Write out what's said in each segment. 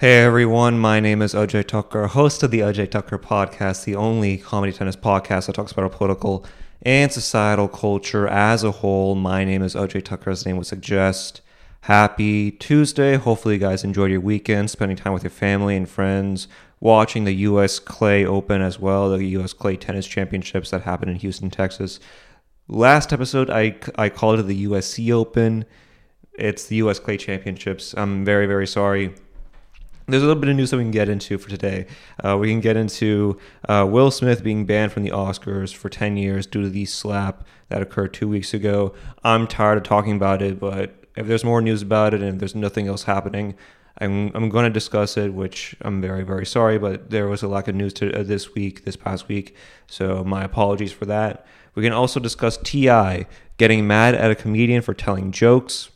Hey everyone, my name is Ajay Thakkar, host of the Ajay Thakkar podcast, the only comedy tennis podcast that talks about our political and societal culture as a whole. My name is Ajay Thakkar, as the name would suggest. Happy Tuesday. Hopefully, you guys enjoyed your weekend, spending time with your family and friends, watching the U.S. Clay Open as well, the U.S. Clay Tennis Championships that happened in Houston, Texas. Last episode, I, I called it the USC Open. It's the U.S. Clay Championships. I'm very, very sorry there's a little bit of news that we can get into for today. Uh, we can get into uh, Will Smith being banned from the Oscars for 10 years due to the slap that occurred two weeks ago. I'm tired of talking about it, but if there's more news about it and if there's nothing else happening, I'm, I'm going to discuss it, which I'm very, very sorry, but there was a lack of news to, uh, this week, this past week. So my apologies for that. We can also discuss T.I. getting mad at a comedian for telling jokes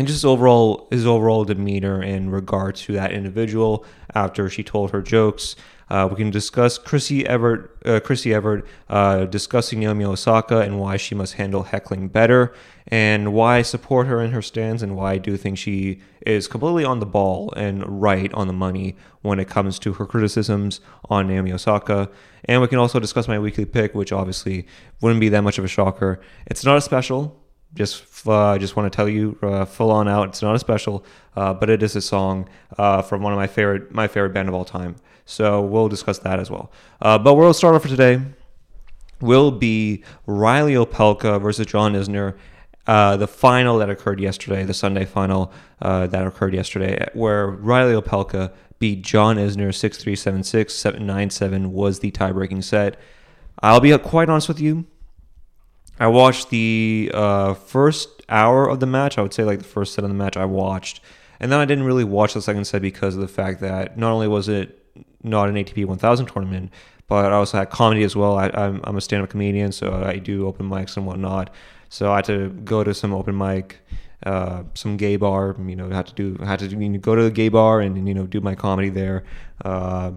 and just overall his overall demeanor in regard to that individual after she told her jokes. Uh, we can discuss Chrissy Evert, uh, Chrissy Evert uh, discussing Naomi Osaka and why she must handle heckling better, and why I support her in her stance, and why I do think she is completely on the ball and right on the money when it comes to her criticisms on Naomi Osaka. And we can also discuss my weekly pick, which obviously wouldn't be that much of a shocker. It's not a special just uh, just want to tell you uh, full on out. It's not a special, uh, but it is a song uh, from one of my favorite my favorite band of all time. So we'll discuss that as well. Uh, but we'll start off for today. Will be Reilly Opelka versus John Isner. Uh, the final that occurred yesterday, the Sunday final that occurred yesterday, where Reilly Opelka beat John Isner 6 3 7 6 7 9 7 was the tie breaking set. I'll be quite honest with you. I watched the uh, first hour of the match. I would say like the first set of the match I watched, and then I didn't really watch the second set because of the fact that not only was it not an ATP 1000 tournament, but I also had comedy as well. I, am I'm a stand-up comedian, so I do open mics and whatnot. So I had to go to some open mic, uh, some gay bar. You know, had to do had to you know, go to the gay bar and you know do my comedy there. Uh,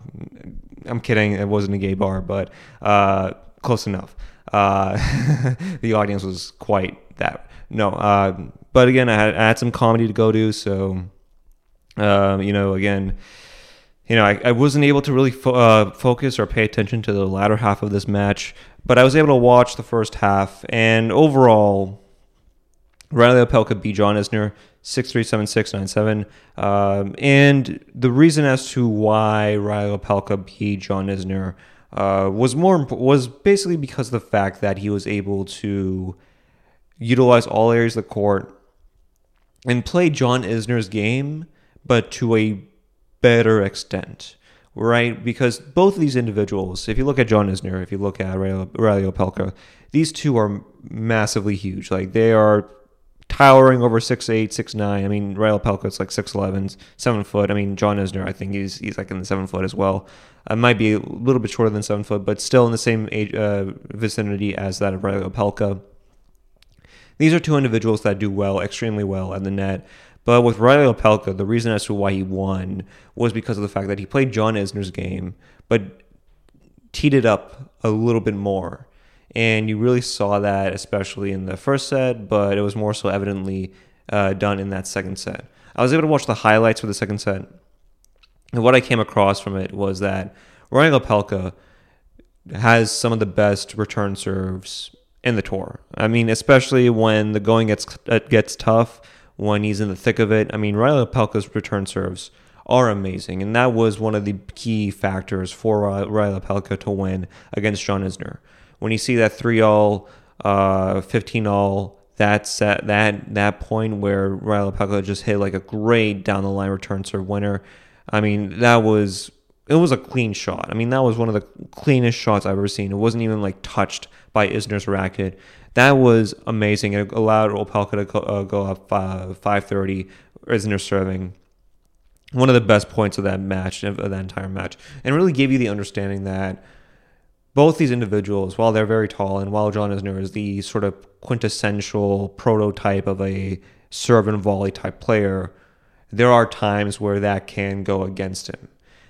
I'm kidding, it wasn't a gay bar, but uh, close enough uh, the audience was quite that. No, uh, but again, I had, I had, some comedy to go to, so uh, you know, again, you know, I, I wasn't able to really fo- uh, focus or pay attention to the latter half of this match, but I was able to watch the first half, and overall, Reilly Opelka beat John Isner six three seven six nine seven. Um, and the reason as to why Reilly Opelka beat John Isner uh, was more was basically because of the fact that he was able to utilize all areas of the court and play John Isner's game, but to a better extent, right? Because both of these individuals, if you look at John Isner, if you look at Reilly Opelka, these two are massively huge. Like they are towering over six eight, six nine. I mean, Reilly Opelka's like 6'11", 7 foot. I mean, John Isner, I think he's he's like in the 7 foot as well. Uh, might be a little bit shorter than 7 foot, but still in the same age, uh, vicinity as that of Reilly Opelka. These are two individuals that do well, extremely well at the net. But with Reilly Opelka, the reason as to why he won was because of the fact that he played John Isner's game, but teed it up a little bit more. And you really saw that, especially in the first set, but it was more so evidently uh, done in that second set. I was able to watch the highlights for the second set. And what I came across from it was that Reilly Opelka has some of the best return serves in the tour. I mean, especially when the going gets uh, gets tough, when he's in the thick of it. I mean, Reilly Opelka's return serves are amazing, and that was one of the key factors for Reilly Opelka to win against John Isner when you see that three all, uh, fifteen all, that's at that that point where Opelka just hit like a great down the line return serve winner. I mean, that was it was a clean shot. I mean, that was one of the cleanest shots I've ever seen. It wasn't even like touched by Isner's racket. That was amazing. It allowed Opelka to go, uh, go up uh, 530. Isner serving. One of the best points of that match, of that entire match, and really gave you the understanding that both these individuals, while they're very tall, and while John Isner is the sort of quintessential prototype of a serve and volley type player, there are times where that can go against him.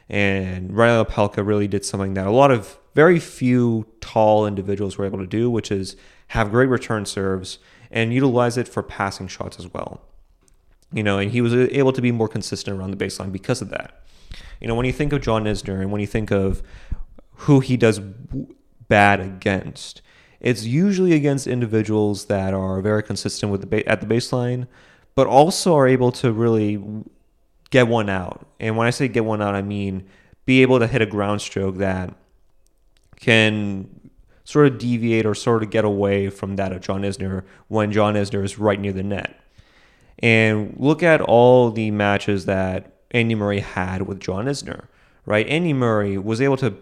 And Reilly Opelka really did something that a lot of very few tall individuals were able to do, which is have great return serves and utilize it for passing shots as well. You know, and he was able to be more consistent around the baseline because of that. You know, when you think of John Isner and when you think of who he does bad against, it's usually against individuals that are very consistent with the ba- at the baseline, but also are able to really get one out. And when I say get one out, I mean be able to hit a ground stroke that can sort of deviate or sort of get away from that of John Isner when John Isner is right near the net. And look at all the matches that Andy Murray had with John Isner, right? Andy Murray was able to,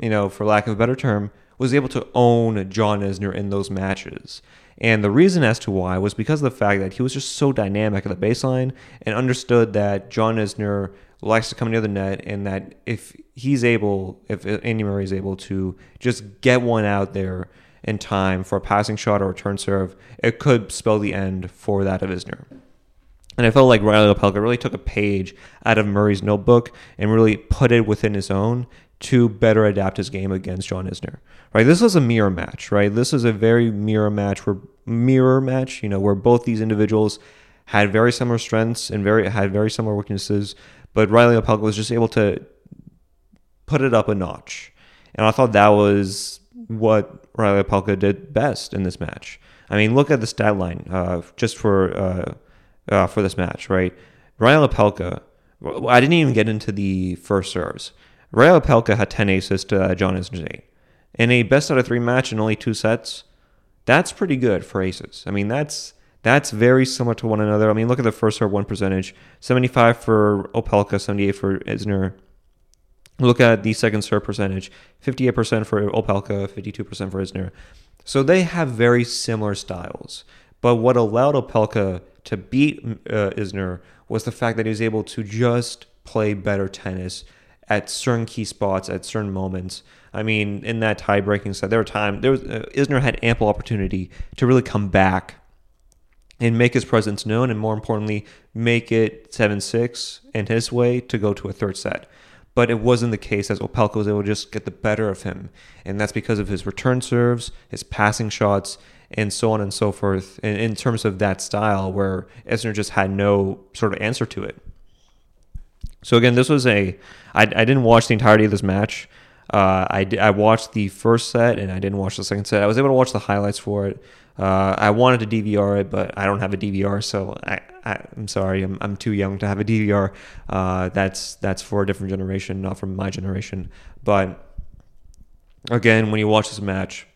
you know, for lack of a better term, was able to own John Isner in those matches. And the reason as to why was because of the fact that he was just so dynamic at the baseline and understood that John Isner likes to come near the net and that if he's able, if Andy Murray is able to just get one out there in time for a passing shot or a return serve, it could spell the end for that of Isner. And I felt like Reilly Opelka really took a page out of Murray's notebook and really put it within his own to better adapt his game against John Isner. Right, this was a mirror match. Right, this is a very mirror match where mirror match. You know, where both these individuals had very similar strengths and very had very similar weaknesses, but Reilly Opelka was just able to put it up a notch. And I thought that was what Reilly Opelka did best in this match. I mean, look at the stat line uh, just for uh, uh, for this match, right? Reilly Opelka. I didn't even get into the first serves. Reilly Opelka had 10 aces to uh, John Isner's In a best out of three match in only two sets, that's pretty good for aces. I mean, that's that's very similar to one another. I mean, look at the first serve one percentage 75 for Opelka, 78 for Isner. Look at the second serve percentage 58% for Opelka, 52% for Isner. So they have very similar styles. But what allowed Opelka to beat uh, Isner was the fact that he was able to just play better tennis at certain key spots at certain moments. I mean, in that tie-breaking set, there were time there was uh, Isner had ample opportunity to really come back and make his presence known, and more importantly, make it seven six and his way to go to a third set. But it wasn't the case as Opelka was able to just get the better of him, and that's because of his return serves, his passing shots, and so on and so forth. In, in terms of that style, where Isner just had no sort of answer to it. So again, this was a I, I didn't watch the entirety of this match. Uh, I, I watched the first set and I didn't watch the second set. I was able to watch the highlights for it. Uh, I wanted to DVR it, but I don't have a DVR, so I, I am sorry, I'm, I'm too young to have a DVR. Uh, that's that's for a different generation, not from my generation. But again, when you watch this match,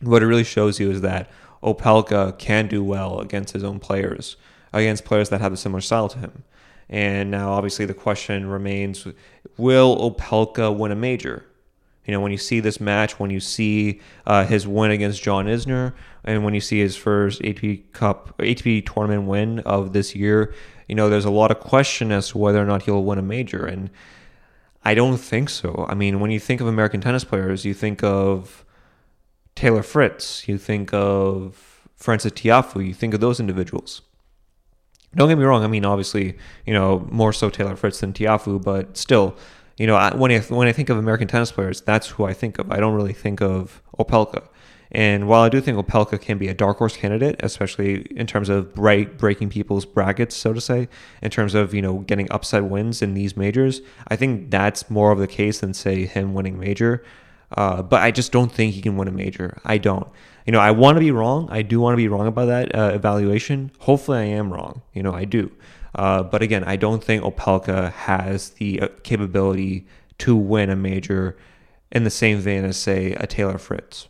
what it really shows you is that Opelka can do well against his own players, against players that have a similar style to him. And now, obviously, the question remains will Opelka win a major? You know, when you see this match, when you see uh, his win against John Isner, and when you see his first ATP Cup, ATP tournament win of this year, you know, there's a lot of question as to whether or not he'll win a major. And I don't think so. I mean, when you think of American tennis players, you think of Taylor Fritz, you think of Frances Tiafoe, you think of those individuals. Don't get me wrong. I mean, obviously, you know, more so Taylor Fritz than Tiafoe, but still, you know, I, when I when I think of American tennis players, that's who I think of. I don't really think of Opelka. And while I do think Opelka can be a dark horse candidate, especially in terms of break, breaking people's brackets, so to say, in terms of you know getting upset wins in these majors, I think that's more of the case than say him winning major. Uh, but I just don't think he can win a major. I don't. You know, I want to be wrong. I do want to be wrong about that uh, evaluation. Hopefully, I am wrong. You know, I do. Uh, but again, I don't think Opelka has the uh, capability to win a major in the same vein as, say, a Taylor Fritz.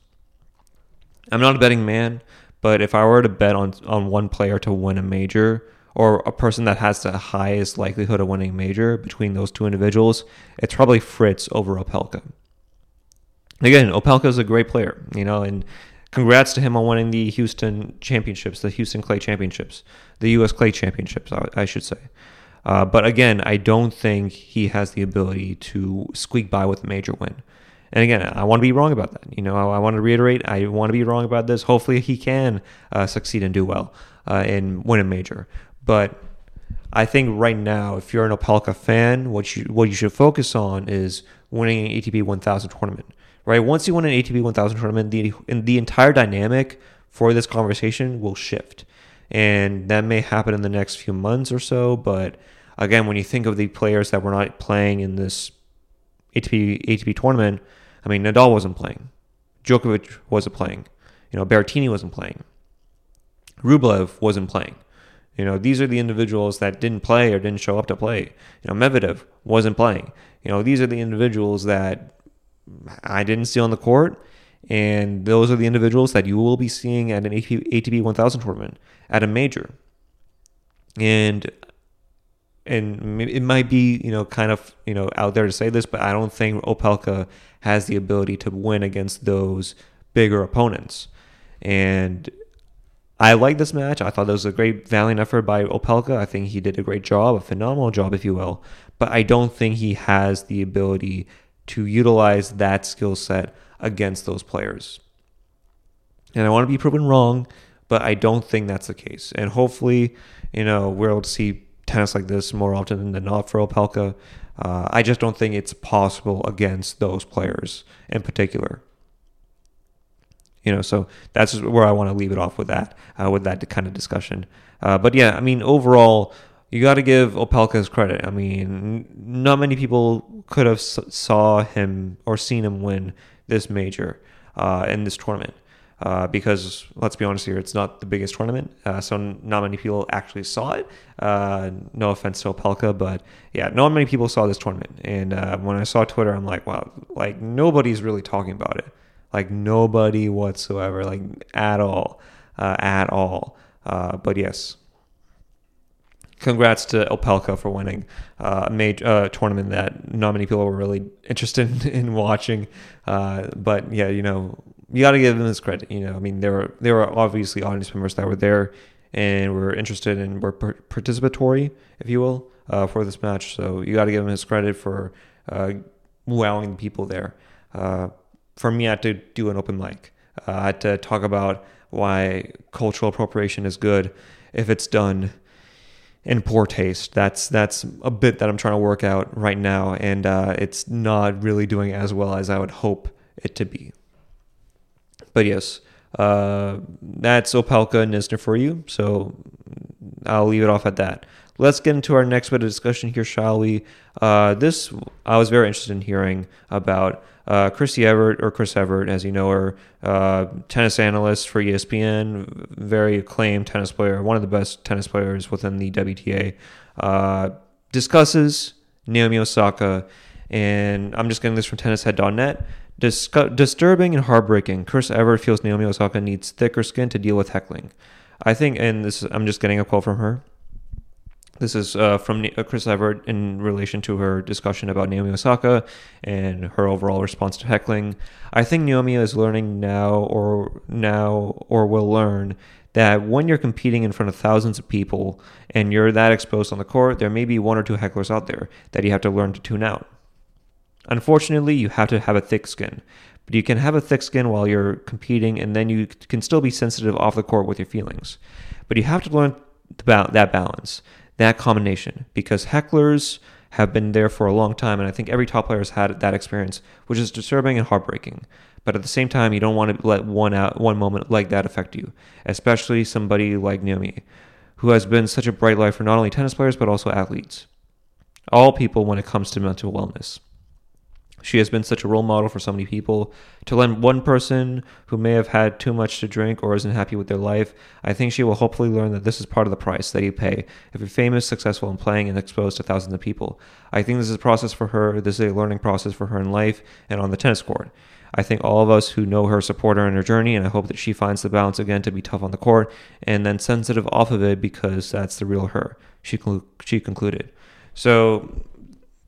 I'm not a betting man, but if I were to bet on, on one player to win a major, or a person that has the highest likelihood of winning a major between those two individuals, it's probably Fritz over Opelka again, Opelka is a great player, you know, and congrats to him on winning the Houston championships, the Houston Clay championships, the U.S. Clay championships, I should say. Uh, but again, I don't think he has the ability to squeak by with a major win. And again, I want to be wrong about that. You know, I, I want to reiterate, I want to be wrong about this. Hopefully, he can uh, succeed and do well uh, and win a major. But I think right now, if you're an Opelka fan, what you what you should focus on is winning an ATP 1000 tournament right? Once you win an ATP 1000 tournament, the the entire dynamic for this conversation will shift. and that may happen in the next few months or so. But again, when you think of the players that were not playing in this ATP ATP tournament, I mean Nadal wasn't playing, Djokovic wasn't playing, you know Berrettini wasn't playing, Rublev wasn't playing. You know, these are the individuals that didn't play or didn't show up to play. You know, Medvedev wasn't playing. You know, these are the individuals that I didn't see on the court, and those are the individuals that you will be seeing at an ATP, ATP 1000 tournament at a major. And and it might be you know kind of you know out there to say this, but I don't think Opelka has the ability to win against those bigger opponents. And I like this match. I thought it was a great valiant effort by Opelka. I think he did a great job, a phenomenal job, if you will. But I don't think he has the ability to utilize that skill set against those players. And I want to be proven wrong, but I don't think that's the case. And hopefully, you know, we're able to see tennis like this more often than not for Opelka. Uh, I just don't think it's possible against those players in particular. You know, so that's where I want to leave it off with that, uh, with that kind of discussion. Uh, but yeah, I mean, overall, you got to give Opelka his credit. I mean, not many people could have saw him or seen him win this major uh, in this tournament. Uh, because let's be honest here, it's not the biggest tournament, uh, so not many people actually saw it. Uh, no offense to Opelka, but yeah, not many people saw this tournament. And uh, when I saw Twitter, I'm like, wow, like nobody's really talking about it, like nobody whatsoever, like at all, uh, at all. Uh, but yes, congrats to Opelka for winning uh, a major uh, tournament that not many people were really interested in, watching. Uh, but yeah, you know, you got to give them his credit. You know, I mean, there were there were obviously audience members that were there and were interested and were participatory, if you will, uh, for this match. So you got to give him his credit for uh, wowing people there. Uh, for me, I had to do an open mic. I had to talk about why cultural appropriation is good if it's done in poor taste. That's that's a bit that I'm trying to work out right now, and uh, it's not really doing as well as I would hope it to be. But yes, uh, that's Opelka and Isner for you. So I'll leave it off at that. Let's get into our next bit of discussion here, shall we? Uh, this I was very interested in hearing about uh, Chrissy Evert, or Chris Evert, as you know her, uh, tennis analyst for ESPN, very acclaimed tennis player, one of the best tennis players within the WTA, uh, discusses Naomi Osaka, and I'm just getting this from tennishead.net. Discu- disturbing and heartbreaking. Chris Evert feels Naomi Osaka needs thicker skin to deal with heckling. I think, and this I'm just getting a quote from her. This is uh, from uh, Chris Evert in relation to her discussion about Naomi Osaka and her overall response to heckling. I think Naomi is learning now, or now, or will learn that when you're competing in front of thousands of people and you're that exposed on the court, there may be one or two hecklers out there that you have to learn to tune out. Unfortunately, you have to have a thick skin, but you can have a thick skin while you're competing, and then you can still be sensitive off the court with your feelings. But you have to learn about that balance that combination because hecklers have been there for a long time, and I think every top player has had that experience, which is disturbing and heartbreaking. But at the same time, you don't want to let one out one moment like that affect you, especially somebody like Naomi, who has been such a bright light for not only tennis players but also athletes, all people when it comes to mental wellness. She has been such a role model for so many people. To lend one person who may have had too much to drink or isn't happy with their life, I think she will hopefully learn that this is part of the price that you pay if you're famous, successful, and playing and exposed to thousands of people. I think this is a process for her. This is a learning process for her in life and on the tennis court. I think all of us who know her support her in her journey, and I hope that she finds the balance again to be tough on the court and then sensitive off of it because that's the real her. She she concluded. So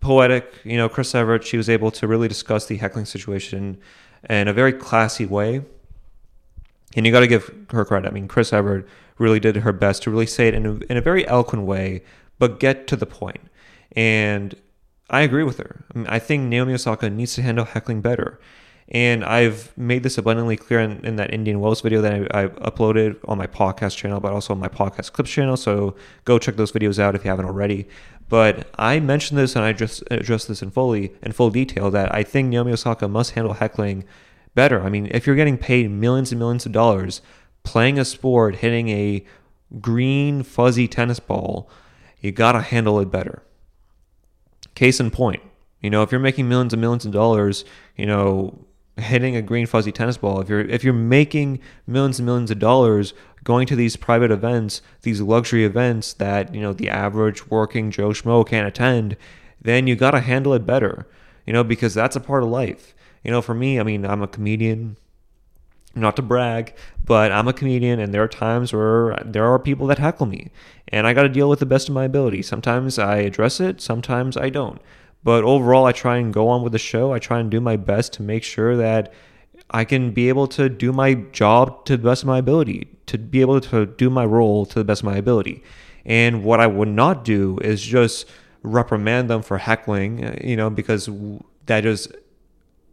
poetic. You know, Chris Evert, she was able to really discuss the heckling situation in a very classy way. And you got to give her credit. I mean, Chris Evert really did her best to really say it in a, in a very eloquent way, but get to the point. And I agree with her. I, mean, I think Naomi Osaka needs to handle heckling better. And I've made this abundantly clear in, in that Indian Wells video that I, I, uploaded on my podcast channel, but also on my podcast clips channel. So go check those videos out if you haven't already. But I mentioned this and I just addressed this in fully in full detail that I think Naomi Osaka must handle heckling better. I mean, if you're getting paid millions and millions of dollars playing a sport, hitting a green fuzzy tennis ball, you gotta handle it better. Case in point, you know, if you're making millions and millions of dollars, you know, hitting a green fuzzy tennis ball, if you're if you're making millions and millions of dollars going to these private events, these luxury events that, you know, the average working Joe Schmo can't attend, then you gotta handle it better. You know, because that's a part of life. You know, for me, I mean, I'm a comedian not to brag, but I'm a comedian and there are times where there are people that heckle me and I got to deal with the best of my ability. Sometimes I address it, sometimes I don't. But overall, I try and go on with the show. I try and do my best to make sure that I can be able to do my job to the best of my ability, to be able to do my role to the best of my ability. And what I would not do is just reprimand them for heckling, uh, you know, because that just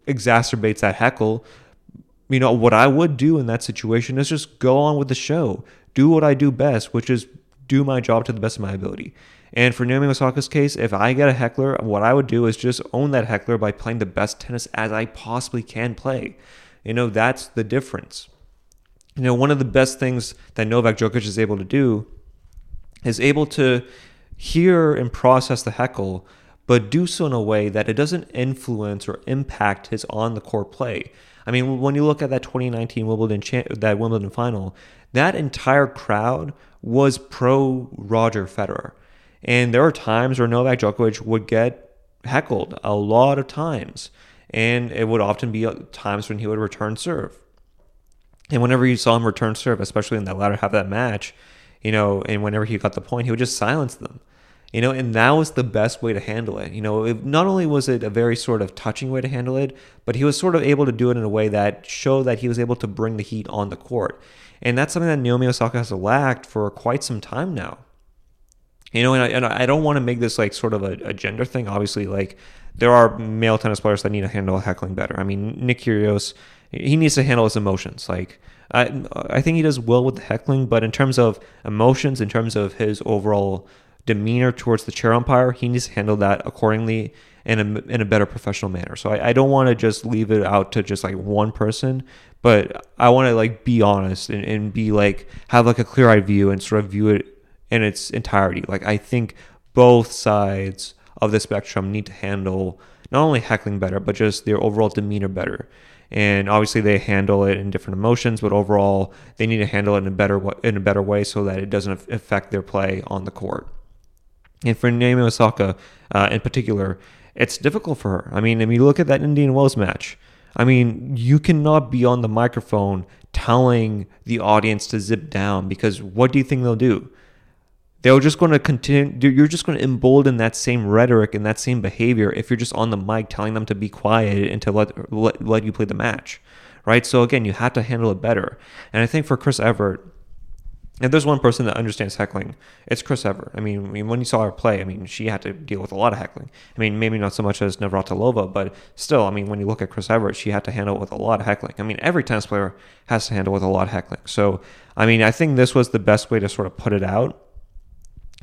exacerbates that heckle you know, what I would do in that situation is just go on with the show, do what I do best, which is do my job to the best of my ability. And for Naomi Osaka's case, if I get a heckler, what I would do is just own that heckler by playing the best tennis as I possibly can play. You know, that's the difference. You know, one of the best things that Novak Djokovic is able to do is able to hear and process the heckle, but do so in a way that it doesn't influence or impact his on the court play. I mean, when you look at that 2019 Wimbledon that Wimbledon final, that entire crowd was pro Roger Federer, and there are times where Novak Djokovic would get heckled a lot of times, and it would often be uh, times when he would return serve. And whenever you saw him return serve, especially in that latter half of that match, you know, and whenever he got the point, he would just silence them. You know and that was the best way to handle it. You know it, not only was it a very sort of touching way to handle it but he was sort of able to do it in a way that showed that he was able to bring the heat on the court. And that's something that Naomi Osaka has lacked for quite some time now you know and I, and I don't want to make this like sort of a, a gender thing obviously like there are male tennis players that need to handle heckling better i mean nick Kyrgios he needs to handle his emotions like I, I think he does well with the heckling, but in terms of emotions, in terms of his overall demeanor towards the chair umpire, he needs to handle that accordingly in a, in a better professional manner. So I, I don't want to just leave it out to just like one person, but I want to like be honest and, and be like, have like a clear eyed view and sort of view it in its entirety. Like I think both sides of the spectrum need to handle not only heckling better, but just their overall demeanor better. And obviously, they handle it in different emotions, but overall, they need to handle it in a better in a better way so that it doesn't affect their play on the court. And for Naomi Osaka uh, in particular, it's difficult for her. I mean, if you look at that Indian Wells match, I mean, you cannot be on the microphone telling the audience to zip down because what do you think they'll do? They're just going to continue, you're just going to embolden that same rhetoric and that same behavior if you're just on the mic telling them to be quiet and to let, let, let you play the match, right? So again, you have to handle it better. And I think for Chris Evert, if there's one person that understands heckling, it's Chris Evert. I mean, when you saw her play, I mean, she had to deal with a lot of heckling. I mean, maybe not so much as Navratilova, but still, I mean, when you look at Chris Evert, she had to handle it with a lot of heckling. I mean, every tennis player has to handle with a lot of heckling. So, I mean, I think this was the best way to sort of put it out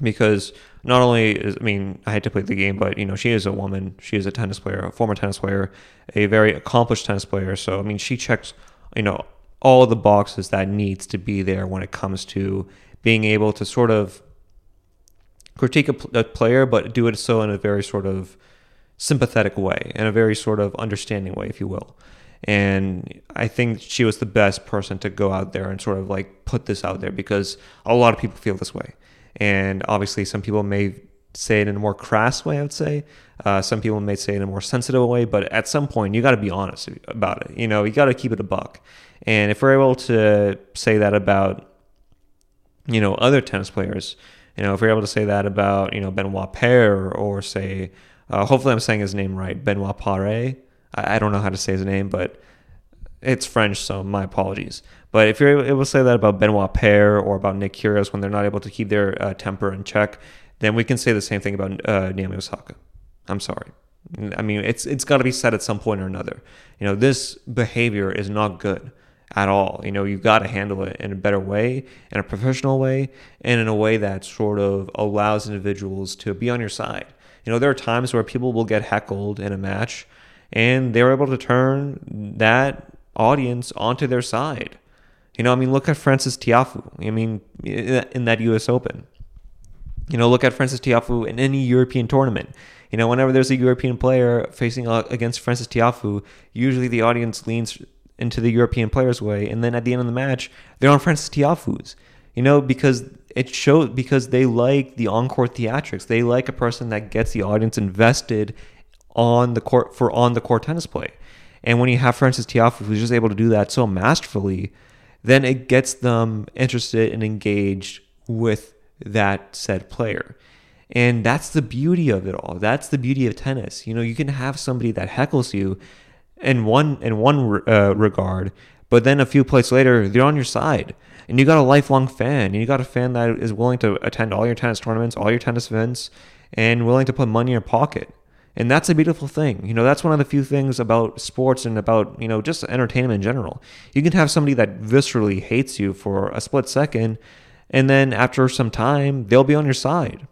because not only is, I mean, I had to play the game, but you know, she is a woman. She is a tennis player, a former tennis player, a very accomplished tennis player. So, I mean, she checks, you know, all the boxes that needs to be there when it comes to being able to sort of critique a, a, player, but do it so in a very sort of sympathetic way, in a very sort of understanding way, if you will. And I think she was the best person to go out there and sort of like put this out there because a lot of people feel this way. And obviously, some people may say it in a more crass way, I would say. Uh, some people may say it in a more sensitive way, but at some point, you got to be honest about it. You know, you got to keep it a buck. And if we're able to say that about, you know, other tennis players, you know, if we're able to say that about, you know, Benoit Paire or say, uh, hopefully I'm saying his name right, Benoit Paire. I, I don't know how to say his name, but it's French, so my apologies. But if you're able to say that about Benoit Paire or about Nick Kyrgios when they're not able to keep their uh, temper in check, then we can say the same thing about uh, Naomi Osaka. I'm sorry. I mean, it's it's got to be said at some point or another. You know, this behavior is not good at all. You know, you've got to handle it in a better way, in a professional way, and in a way that sort of allows individuals to be on your side. You know, there are times where people will get heckled in a match and they're able to turn that audience onto their side. You know, I mean, look at Frances Tiafoe. I mean, in that U.S. Open. You know, look at Frances Tiafoe in any European tournament. You know, whenever there's a European player facing against Frances Tiafoe, usually the audience leans into the European player's way, and then at the end of the match, they're on Frances Tiafoe's. You know, because it shows because they like the encore theatrics. They like a person that gets the audience invested on the court for on the court tennis play. And when you have Frances Tiafoe who's just able to do that so masterfully, then it gets them interested and engaged with that said player. And that's the beauty of it all. That's the beauty of tennis. You know, you can have somebody that heckles you in one in one uh, regard, but then a few plays later, they're on your side, and you got a lifelong fan, and you got a fan that is willing to attend all your tennis tournaments, all your tennis events, and willing to put money in your pocket. And that's a beautiful thing. You know, that's one of the few things about sports and about, you know, just entertainment in general. You can have somebody that viscerally hates you for a split second, and then after some time, they'll be on your side.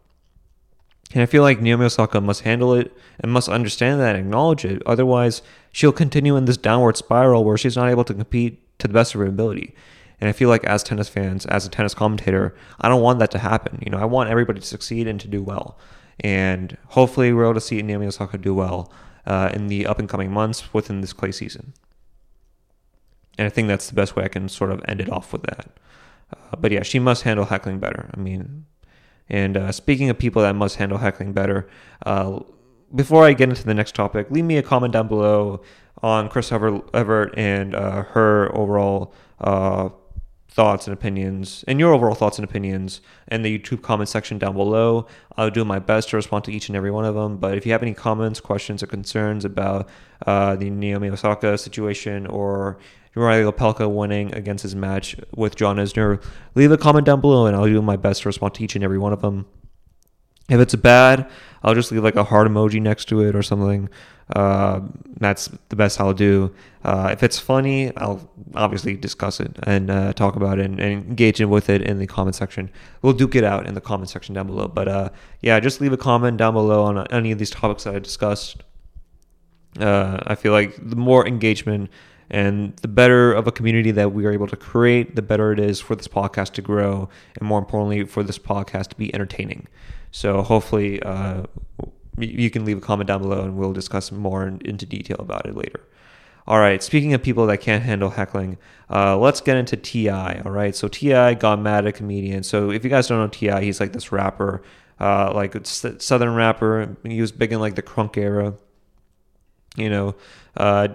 And I feel like Naomi Osaka must handle it and must understand that and acknowledge it. Otherwise, she'll continue in this downward spiral where she's not able to compete to the best of her ability. And I feel like as tennis fans, as a tennis commentator, I don't want that to happen. You know, I want everybody to succeed and to do well. And hopefully, we're able to see Naomi Osaka do well uh, in the up and coming months within this clay season. And I think that's the best way I can sort of end it off with that. Uh, but yeah, she must handle heckling better. I mean, and uh, speaking of people that must handle heckling better, uh, before I get into the next topic, leave me a comment down below on Chris Evert and uh, her overall uh, thoughts and opinions, and your overall thoughts and opinions in the YouTube comment section down below. I'll do my best to respond to each and every one of them. But if you have any comments, questions, or concerns about uh, the Naomi Osaka situation or Reilly Opelka winning against his match with John Isner, leave a comment down below and I'll do my best to respond to each and every one of them. If it's bad, I'll just leave like a heart emoji next to it or something. Uh, that's the best I'll do. Uh, if it's funny, I'll obviously discuss it and uh, talk about it and, and, engage with it in the comment section. We'll duke it out in the comment section down below. But uh, yeah, just leave a comment down below on any of these topics that I discussed. Uh, I feel like the more engagement and the better of a community that we are able to create, the better it is for this podcast to grow, and more importantly, for this podcast to be entertaining. So hopefully, uh, you can leave a comment down below, and we'll discuss more in, into detail about it later. All right. Speaking of people that can't handle heckling, uh, let's get into T.I. All right. So T.I. got mad at a comedian. So if you guys don't know T.I., he's like this rapper, uh, like southern rapper. He was big in like the crunk era. You know, uh,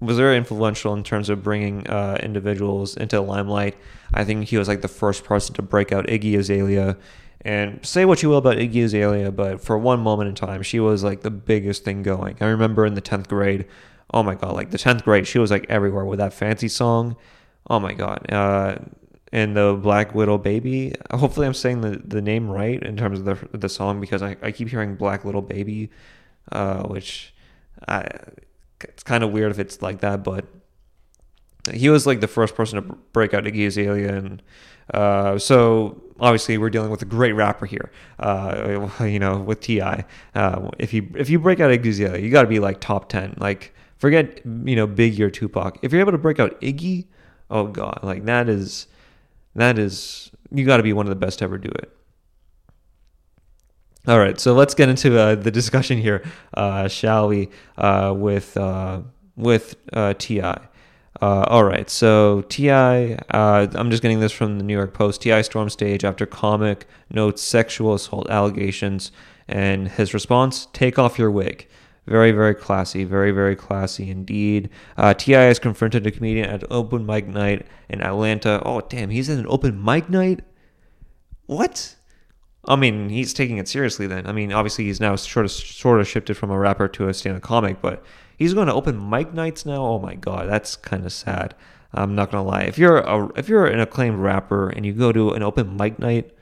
was very influential in terms of bringing uh, individuals into the limelight. I think he was like the first person to break out Iggy Azalea. And say what you will about Iggy Azalea, but for one moment in time, she was like the biggest thing going. I remember in the 10th grade, oh my God, like the 10th grade, she was like everywhere with that fancy song. Oh my God. Uh, and the Black Widow Baby. Hopefully, I'm saying the, the name right in terms of the, the song because I, I keep hearing Black Little Baby, uh, which I it's kind of weird if it's like that, but he was like the first person to break out Iggy Azalea, and uh, so obviously we're dealing with a great rapper here. Uh, you know, with T.I. Uh, if you if you break out Iggy you got to be like top ten. Like forget you know Biggie or Tupac. If you're able to break out Iggy, oh god, like that is that is you got to be one of the best to ever do it. All right, so let's get into uh, the discussion here, uh, shall we? Uh, with uh, with T.I. Uh, all right, so T.I. I'm just getting this from the New York Post. T.I. stormed stage after comic notes sexual assault allegations, and his response: "Take off your wig." Very, very classy. Very, very classy indeed. T.I. has confronted a comedian at open mic night in Atlanta. Oh, damn, he's at an open mic night. What? I mean, he's taking it seriously then. I mean, obviously he's now sort of sort of shifted from a rapper to a stand-up comic, but he's going to open mic nights now. Oh my god, that's kind of sad. I'm not gonna lie. If you're a if you're an acclaimed rapper and you go to an open mic night,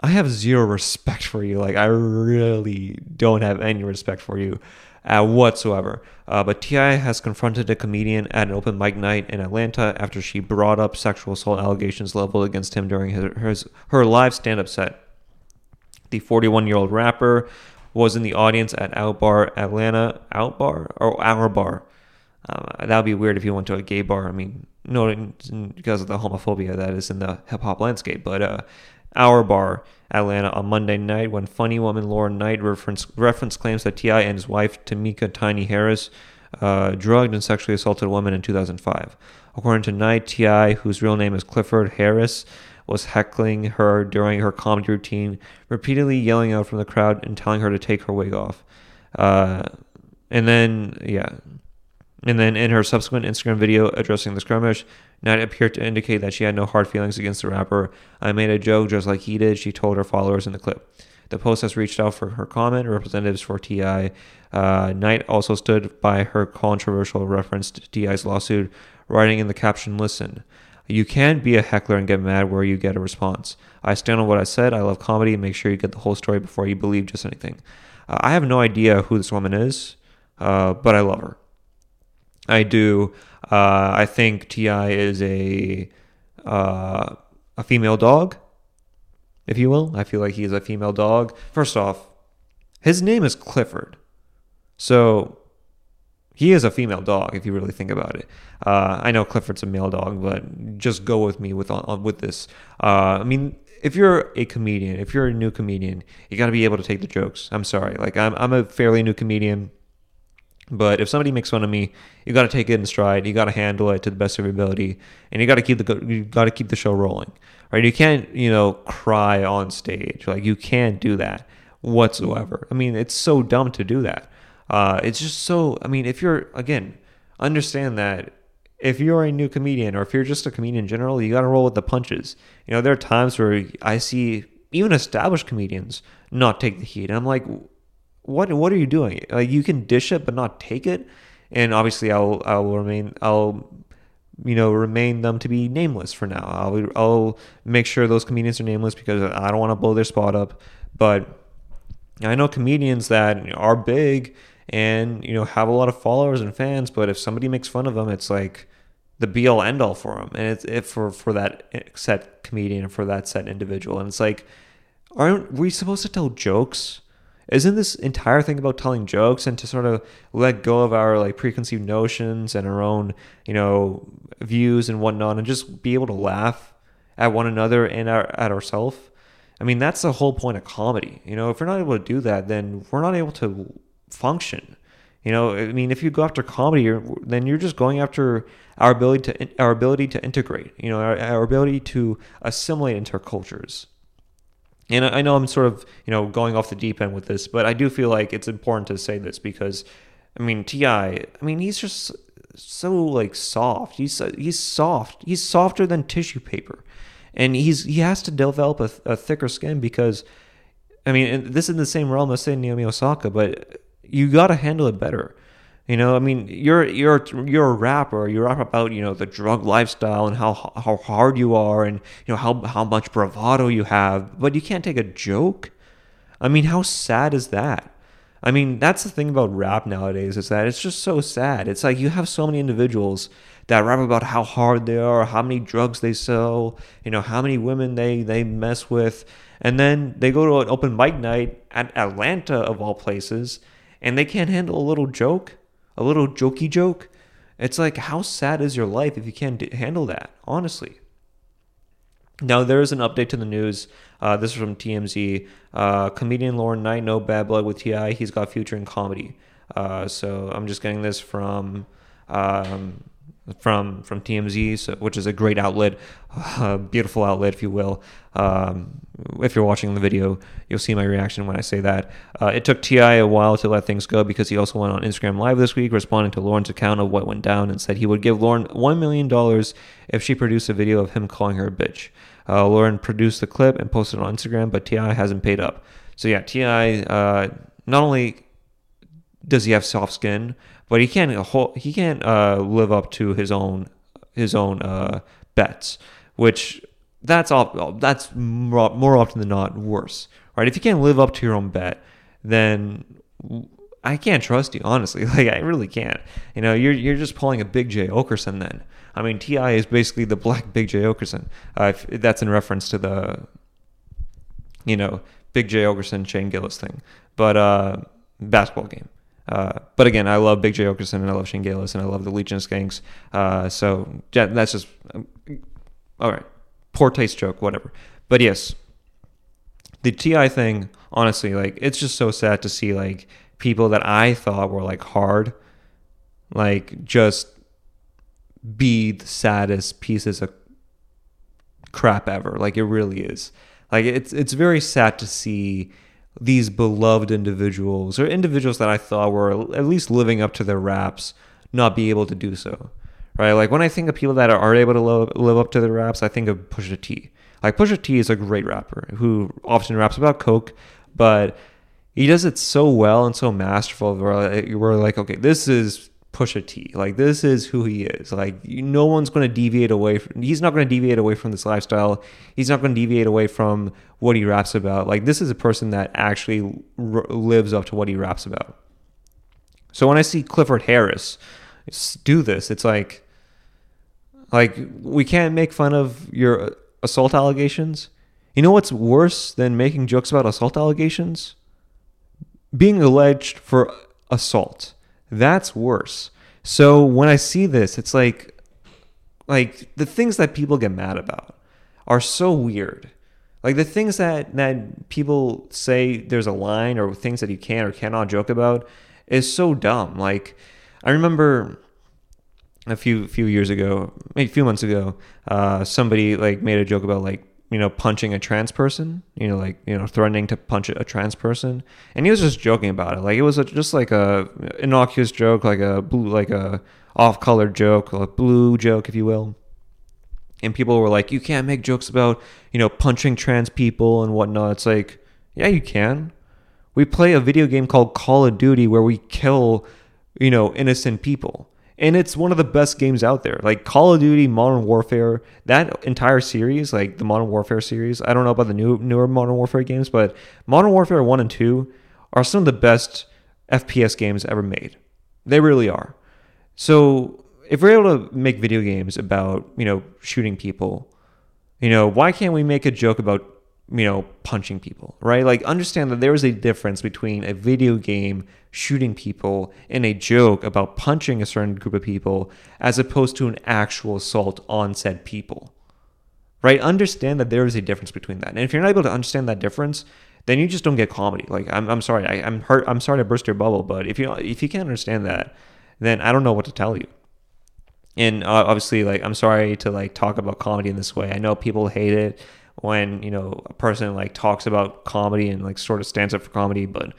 I have zero respect for you. Like I really don't have any respect for you uh, whatsoever. Uh, but T.I. has confronted a comedian at an open mic night in Atlanta after she brought up sexual assault allegations leveled against him during her, her, her live stand-up set. The 41 year old rapper was in the audience at Outbar Atlanta. Outbar? Or Our Bar. Uh, that would be weird if you went to a gay bar. I mean, no, because of the homophobia that is in the hip hop landscape. But uh, our bar, Atlanta, on Monday night, when funny woman Lauren Knight reference reference claims that T.I. and his wife Tameka Tiny Harris uh, drugged and sexually assaulted a woman in 2005. According to Knight, T.I., whose real name is Clifford Harris, was heckling her during her comedy routine, repeatedly yelling out from the crowd and telling her to take her wig off. Uh, and then, yeah. And then in her subsequent Instagram video addressing the skirmish, Knight appeared to indicate that she had no hard feelings against the rapper. I made a joke just like he did, she told her followers in the clip. The post has reached out for her comment. Representatives for T.I. Uh, Knight also stood by her controversial reference to T.I.'s lawsuit, writing in the caption, Listen, you can't be a heckler and get mad where you get a response. I stand on what I said. I love comedy. Make sure you get the whole story before you believe just anything. Uh, I have no idea who this woman is, uh, but I love her. I do. Uh, I think T.I. is a uh, a female dog, if you will. I feel like he's a female dog. First off, his name is Clifford, so he is a female dog if you really think about it. Uh, I know Clifford's a male dog, but just go with me with on, with this. Uh, I mean, if you're a comedian, if you're a new comedian, you got to be able to take the jokes. I'm sorry, like I'm I'm a fairly new comedian, but if somebody makes fun of me, you got to take it in stride. You got to handle it to the best of your ability, and you got to keep the you got to keep the show rolling. Right? You can't you know cry on stage. Like you can't do that whatsoever. I mean, it's so dumb to do that. Uh, it's just so. I mean, if you're again, understand that if you're a new comedian or if you're just a comedian in general, you got to roll with the punches. You know, there are times where I see even established comedians not take the heat. And I'm like, what what are you doing? Like you can dish it but not take it. And obviously, I'll I'll remain I'll you know remain them to be nameless for now. I'll I'll make sure those comedians are nameless because I don't want to blow their spot up. But I know comedians that are big and you know have a lot of followers and fans but if somebody makes fun of them it's like the be all end all for them and it's it for for that eh, set comedian for that set individual. And it's like aren't we supposed to tell jokes? Isn't this entire thing about telling jokes and to sort of let go of our like preconceived notions and our own you know views and whatnot and just be able to laugh at one another and our, at ourselves i mean that's the whole point of comedy. You know if we're not able to do that then we're not able to function. You know, I mean, if you go after comedy, you're, then you're just going after our ability to our ability to integrate. You know, our, our ability to assimilate into our cultures. And I know I'm sort of you know going off the deep end with this, but I do feel like it's important to say this because, I mean, T.I., I mean, he's just so like soft. He's he's soft. He's softer than tissue paper, and he's he has to develop a, a thicker skin because, I mean, this is in the same realm as say Naomi Osaka, but you got to handle it better. You know, I mean, you're you're you're a rapper. You rap about you know the drug lifestyle and how how hard you are, and you know how how much bravado you have. But you can't take a joke. I mean, how sad is that? I mean, that's the thing about rap nowadays is that it's just so sad. It's like you have so many individuals that rap about how hard they are, how many drugs they sell, you know, how many women they they mess with, and then they go to an open mic night at Atlanta of all places and they can't handle a little joke, a little jokey joke. It's like, how sad is your life if you can't d- handle that, honestly? Now, there is an update to the news. Uh, this is from TMZ. Uh, comedian Lauren Knight, no bad blood with T.I. He's got future in comedy. Uh, so I'm just getting this from um, from from TMZ, so, which is a great outlet, beautiful outlet, if you will. Um, if you're watching the video, you'll see my reaction when I say that. Uh, it took T.I. a while to let things go because he also went on Instagram Live this week, responding to Lauren's account of what went down, and said he would give Lauren one million dollars if she produced a video of him calling her a bitch. Uh, Lauren produced the clip and posted it on Instagram, but T.I. hasn't paid up. So yeah, T.I. Uh, not only does he have soft skin, but he can't he can't uh, live up to his own his own uh, bets, which that's all that's more, often than not worse, right? If you can't live up to your own bet, then I can't trust you, honestly. Like I really can't. You know, you're you're just pulling a Big Jay Oakerson then. I mean, T.I. is basically the black Big Jay Oakerson. Uh, that's in reference to the, you know, Big Jay Oakerson Shane Gillis thing, but uh, basketball game. Uh, but again, I love Big Jay Oakerson and I love Shane and I love the Legion of Skanks. Uh, so yeah, that's just um, all right. Poor taste joke, whatever. But yes, the T.I. thing, honestly, like it's just so sad to see like people that I thought were like hard, like just be the saddest pieces of crap ever. Like it really is. Like it's it's very sad to see these beloved individuals or individuals that I thought were at least living up to their raps not be able to do so. Right? Like when I think of people that are able to live, live up to their raps, I think of Pusha T. Like Pusha T is a great rapper who often raps about coke, but he does it so well and so masterful where we're like, okay, this is Pusha T. Like this is who he is. Like no one's going to deviate away. From, he's not going to deviate away from this lifestyle. He's not going to deviate away from what he raps about. Like this is a person that actually r- lives up to what he raps about. So when I see Clifford Harris do this, it's like, like we can't make fun of your uh, assault allegations. You know what's worse than making jokes about assault allegations? Being alleged for assault that's worse. So when I see this, it's like like the things that people get mad about are so weird. Like the things that that people say there's a line or things that you can or cannot joke about is so dumb. Like I remember a few few years ago, maybe a few months ago, uh, somebody like made a joke about like you know, punching a trans person, you know, like, you know, threatening to punch a trans person. And he was just joking about it. Like it was a, just like a innocuous joke, like a blue, like a off color joke, a blue joke, if you will. And people were like, you can't make jokes about, you know, punching trans people and whatnot. It's like, yeah, you can. We play a video game called Call of Duty where we kill, you know, innocent people and it's one of the best games out there. Like Call of Duty, Modern Warfare, that entire series, like the Modern Warfare series. I don't know about the new newer Modern Warfare games, but Modern Warfare one and two are some of the best FPS games ever made. They really are. So if we're able to make video games about you know shooting people, you know why can't we make a joke about you know, punching people, right? Like, understand that there is a difference between a video game shooting people and a joke about punching a certain group of people as opposed to an actual assault on said people, right? Understand that there is a difference between that. And if you're not able to understand that difference, then you just don't get comedy. Like, I'm, I'm sorry, I, I'm hurt. I'm sorry to burst your bubble, but if you if you can't understand that, then I don't know what to tell you. And uh, obviously, like, I'm sorry to like talk about comedy in this way. I know people hate it when you know a person like talks about comedy and like sort of stands up for comedy but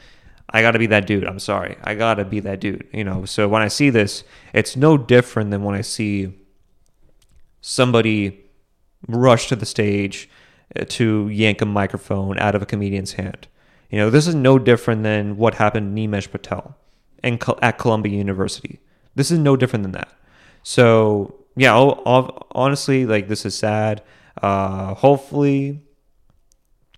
i gotta be that dude i'm sorry. I gotta be that dude you know? So when i see this it's no different than when i see somebody rush to the stage uh, to yank a microphone out of a comedian's hand. You know this is no different than what happened to nimesh patel in, at columbia university. This is no different than that. So yeah I'll, I'll, honestly like this is sad uh, hopefully,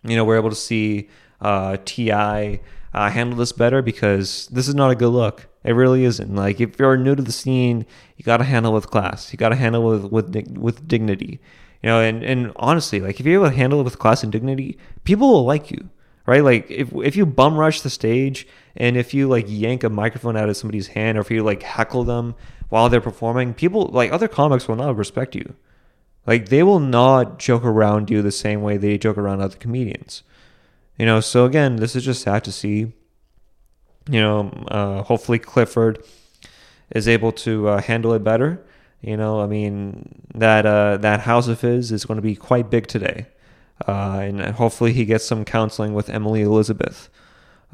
you know, we're able to see uh, T.I uh, handle this better because this is not a good look. It really isn't. Like if you're new to the scene, you got to handle with class. You got to handle with with with dignity. You know, and and honestly, like if you're able to handle it with class and dignity, people will like you, right? Like if if you bum rush the stage and if you like yank a microphone out of somebody's hand or if you like heckle them while they're performing, people like other comics will not respect you. Like they will not joke around you the same way they joke around other comedians. You know, so again, this is just sad to see. You know, uh, hopefully Clifford is able to uh, handle it better. You know, I mean that uh, that house of his is going to be quite big today, uh, and hopefully he gets some counseling with Emily Elizabeth.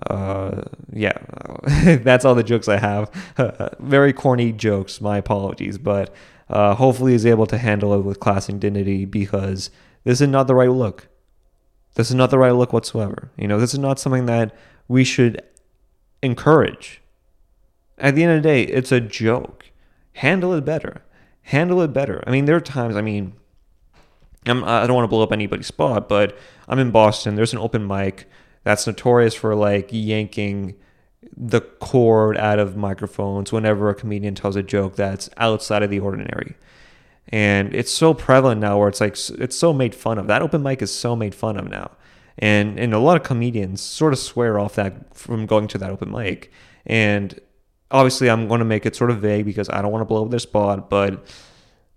Uh, yeah, that's all the jokes I have. Very corny jokes. My apologies, but uh, hopefully is able to handle it with class and dignity because this is not the right look. This is not the right look whatsoever. You know, this is not something that we should encourage. At the end of the day, it's a joke. Handle it better. Handle it better. I mean, there are times, I mean, I'm, I don't want to blow up anybody's spot, but I'm in Boston. There's an open mic that's notorious for like yanking the cord out of microphones whenever a comedian tells a joke that's outside of the ordinary. And it's so prevalent now where it's like it's so made fun of. That open mic is so made fun of now. And and a lot of comedians sort of swear off that from going to that open mic. And obviously, I'm going to make it sort of vague because I don't want to blow up their spot. But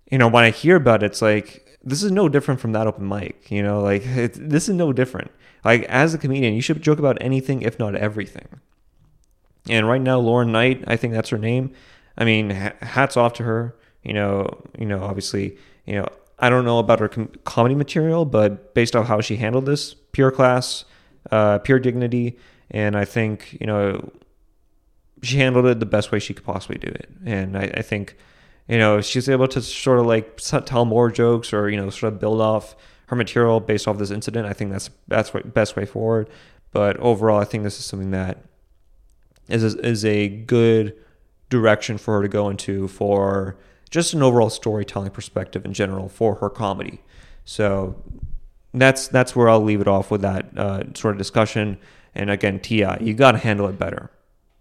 you know, when I hear about it, it's like this is no different from that open mic. You know, like it, this is no different. Like as a comedian, you should joke about anything, if not everything. And right now, Lauren Knight, I think that's her name. I mean, hats off to her. You know, you know, obviously, you know, I don't know about her com- comedy material, but based off how she handled this, pure class, uh, pure dignity, and I think you know she handled it the best way she could possibly do it. And I, I think you know she's able to sort of like tell more jokes or you know sort of build off her material based off this incident. I think that's that's the best way forward. But overall, I think this is something that is a, is a good direction for her to go into for just an overall storytelling perspective in general for her comedy. So that's that's where I'll leave it off with that uh, sort of discussion. And again, T.I, you got to handle it better.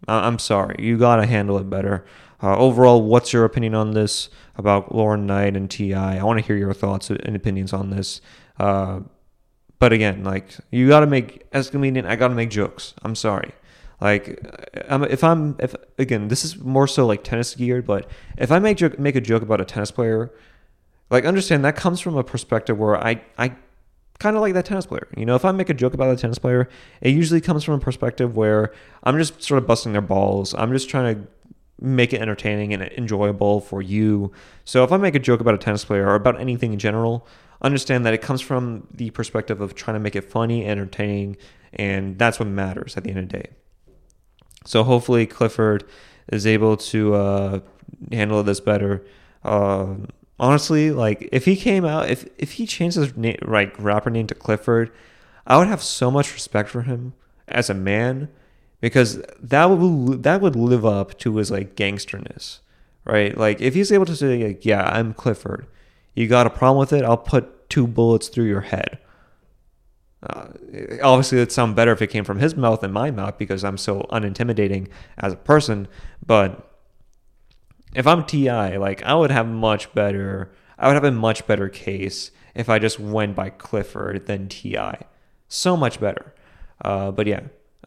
I'm sorry, you got to handle it better. Uh, overall, what's your opinion on this about Lauren Knight and T.I? I want to hear your thoughts and opinions on this. Uh, but again, like you got to make as comedian, I got to make jokes. I'm sorry. Like, if I'm if again, this is more so like tennis geared, but if I make joke, make a joke about a tennis player, like understand that comes from a perspective where I I kind of like that tennis player. You know, if I make a joke about a tennis player, it usually comes from a perspective where I'm just sort of busting their balls. I'm just trying to make it entertaining and enjoyable for you. So if I make a joke about a tennis player or about anything in general, understand that it comes from the perspective of trying to make it funny, entertaining, and that's what matters at the end of the day. So hopefully Clifford is able to uh, handle this better. Uh, honestly, like if he came out, if if he changed his na- like rapper name to Clifford, I would have so much respect for him as a man because that would that would live up to his like gangsterness, right? Like if he's able to say like, "Yeah, I'm Clifford," you got a problem with it? I'll put two bullets through your head. Uh, obviously, it'd sound better if it came from his mouth than my mouth because I'm so unintimidating as a person. But if I'm T.I, like I would have much better. I would have a much better case if I just went by Clifford than T.I. So much better. Uh, but yeah,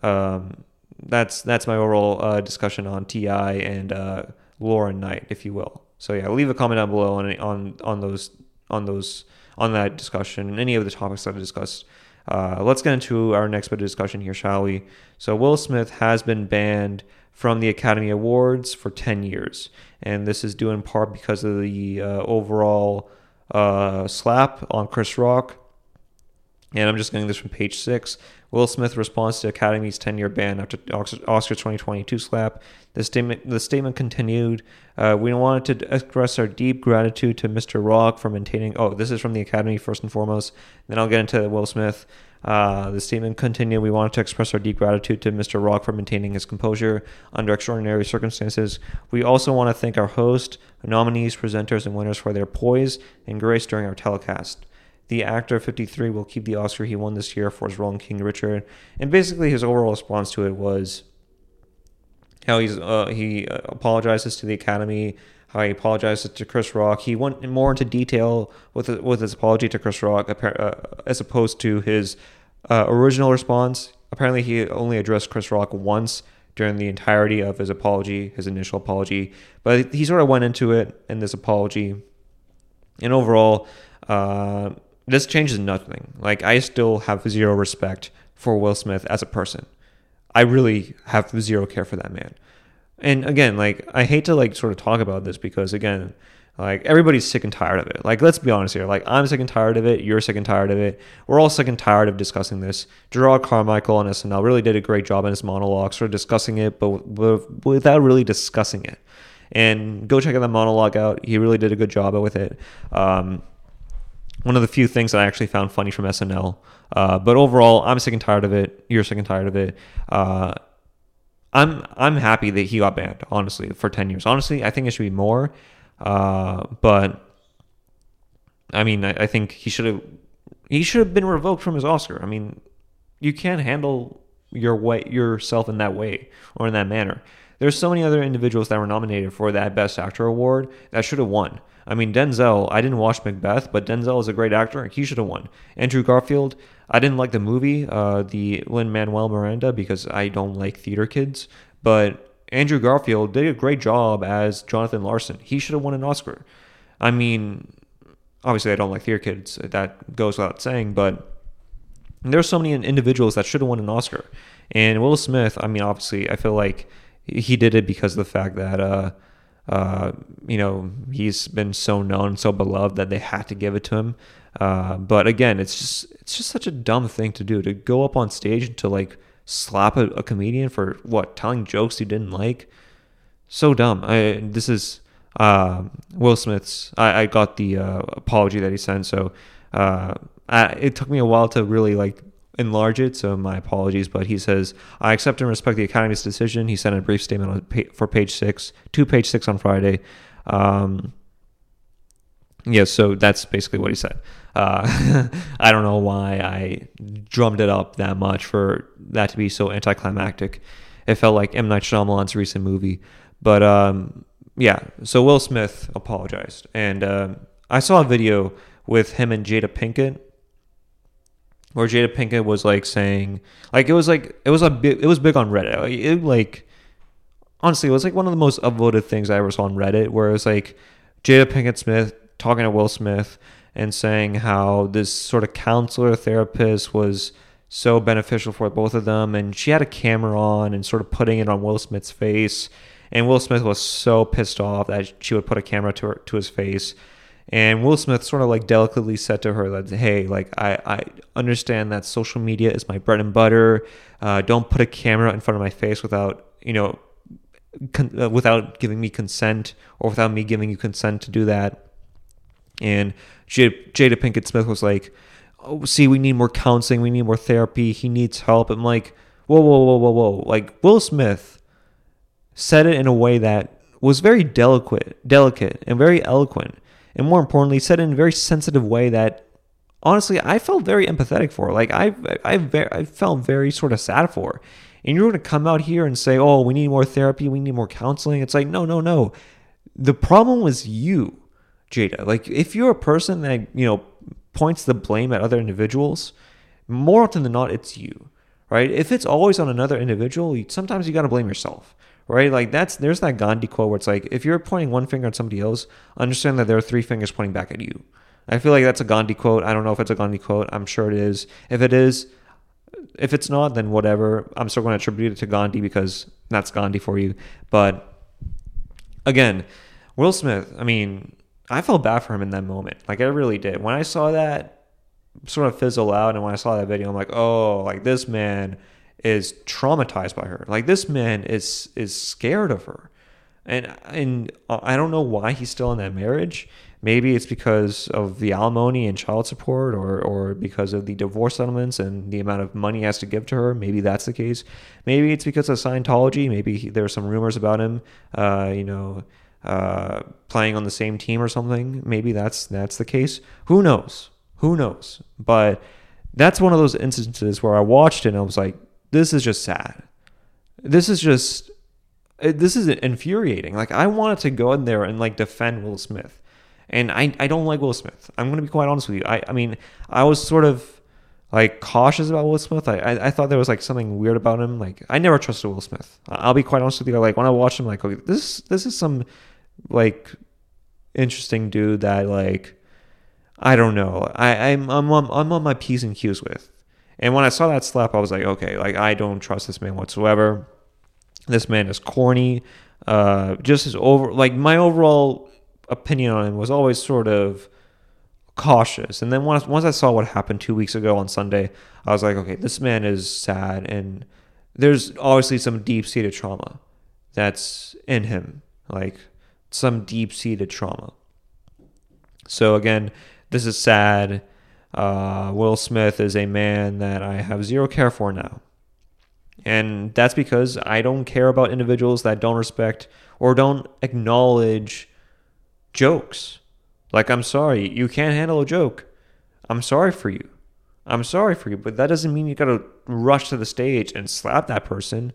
um, that's that's my overall uh, discussion on T.I and uh, Lauren Knight, if you will. So yeah, leave a comment down below on on on those on those on that discussion and any of the topics that I discussed. Uh, let's get into our next bit of discussion here, shall we? So Will Smith has been banned from the Academy Awards for 10 years, and this is due in part because of the uh, overall uh, slap on Chris Rock. And I'm just getting this from page six. Will Smith responds to Academy's 10 year ban after Oscar 2022 slap. The statement, the statement continued uh, We wanted to express our deep gratitude to Mr. Rock for maintaining. Oh, this is from the Academy first and foremost. Then I'll get into Will Smith. Uh, the statement continued We wanted to express our deep gratitude to Mr. Rock for maintaining his composure under extraordinary circumstances. We also want to thank our host, nominees, presenters, and winners for their poise and grace during our telecast. The actor 53 will keep the Oscar he won this year for his role in King Richard. And basically, his overall response to it was how he's uh, he apologizes to the Academy, how he apologizes to Chris Rock. He went more into detail with with his apology to Chris Rock uh, as opposed to his uh, original response. Apparently, he only addressed Chris Rock once during the entirety of his apology, his initial apology. But he sort of went into it in this apology. And overall, uh, this changes nothing. Like I still have zero respect for Will Smith as a person. I really have zero care for that man. And again, like I hate to like sort of talk about this because again, like everybody's sick and tired of it. Like let's be honest here. Like I'm sick and tired of it. You're sick and tired of it. We're all sick and tired of discussing this. Jerrod Carmichael on SNL really did a great job in his monologue, sort of discussing it, but without really discussing it. And go check out that monologue out. He really did a good job with it. Um, one of the few things that I actually found funny from SNL. Uh, but overall, I'm sick and tired of it. You're sick and tired of it. Uh, I'm I'm happy that he got banned. Honestly, for ten years. Honestly, I think it should be more. Uh, but I mean, I, I think he should have he should have been revoked from his Oscar. I mean, you can't handle your way yourself in that way or in that manner. There's so many other individuals that were nominated for that Best Actor award that should have won. I mean, Denzel, I didn't watch Macbeth, but Denzel is a great actor. He should have won. Andrew Garfield, I didn't like the movie, uh, the Lin Manuel Miranda, because I don't like theater kids. But Andrew Garfield did a great job as Jonathan Larson. He should have won an Oscar. I mean, obviously, I don't like theater kids. That goes without saying, but there's so many individuals that should have won an Oscar. And Will Smith, I mean, obviously, I feel like he did it because of the fact that, uh, uh, you know, he's been so known, so beloved that they had to give it to him. Uh, but again, it's just it's just such a dumb thing to do to go up on stage and to like slap a, a comedian for what telling jokes you didn't like. So dumb. I this is uh, Will Smith's. I, I got the uh, apology that he sent, so uh, I, it took me a while to really like enlarge it, so my apologies. But he says, I accept and respect the Academy's decision. He sent a brief statement for page six, to page six on Friday. Um, yeah, so that's basically what he said. Uh, I don't know why I drummed it up that much for that to be so anticlimactic. It felt like M. Night Shyamalan's recent movie. But um, yeah, so Will Smith apologized. And uh, I saw a video with him and Jada Pinkett where Jada Pinkett was like saying, like it was like it was a big, it was big on Reddit. Like, it like honestly, it was like one of the most upvoted things I ever saw on Reddit, where it was like Jada Pinkett Smith talking to Will Smith and saying how this sort of counselor therapist was so beneficial for both of them, and she had a camera on and sort of putting it on Will Smith's face, and Will Smith was so pissed off that she would put a camera to her, to his face and Will Smith sort of like delicately said to her that, hey, like I, I understand that social media is my bread and butter. Uh, don't put a camera in front of my face without, you know, con- uh, without giving me consent or without me giving you consent to do that. And J- Jada Pinkett Smith was like, oh, see, we need more counseling. We need more therapy. He needs help. I'm like, whoa, whoa, whoa, whoa, whoa. Like Will Smith said it in a way that was very delicate, delicate and very eloquent and more importantly, said in a very sensitive way that honestly I felt very empathetic for. Like I, I, I felt very sort of sad for. And you're going to come out here and say, "Oh, we need more therapy, we need more counseling." It's like, no, no, no. The problem was you, Jada. Like if you're a person that you know points the blame at other individuals, more often than not, it's you, right? If it's always on another individual, sometimes you got to blame yourself right? Like that's there's that Gandhi quote where it's like if you're pointing one finger at somebody else, understand that there are three fingers pointing back at you. I feel like that's a Gandhi quote. I don't know if it's a Gandhi quote. I'm sure it is. If it is, if it's not, then whatever. I'm still going to attribute it to Gandhi because that's Gandhi for you. But again, Will Smith. I mean, I felt bad for him in that moment. Like I really did. When I saw that sort of fizzle out, and when I saw that video, I'm like, oh, like this man is traumatized by her. Like this man is is scared of her. And and I don't know why he's still in that marriage. Maybe it's because of the alimony and child support or or because of the divorce settlements and the amount of money he has to give to her. Maybe that's the case. Maybe it's because of Scientology. Maybe he, there are some rumors about him uh, you know, uh, playing on the same team or something. Maybe that's that's the case. Who knows? Who knows? But that's one of those instances where I watched it and I was like, this is just sad. This is just this is infuriating. Like I wanted to go in there and like defend Will Smith. And I, I don't like Will Smith. I'm gonna be quite honest with you. I, I mean I was sort of like cautious about Will Smith. I, I, I thought there was like something weird about him. Like I never trusted Will Smith. I'll be quite honest with you. Like when I watched him, like okay, this this is some like interesting dude that like I don't know. I I'm I'm I'm on my p's and q's with. And when I saw that slap, I was like, okay, like I don't trust this man whatsoever. This man is corny. Uh, just his over, like my overall opinion on him was always sort of cautious. And then once once I saw what happened two weeks ago on Sunday, I was like, okay, this man is sad, and there's obviously some deep seated trauma that's in him, like some deep seated trauma. So again, this is sad. Uh, Will Smith is a man that I have zero care for now. And that's because I don't care about individuals that don't respect or don't acknowledge jokes. Like, I'm sorry, you can't handle a joke. I'm sorry for you. I'm sorry for you, but that doesn't mean you gotta rush to the stage and slap that person.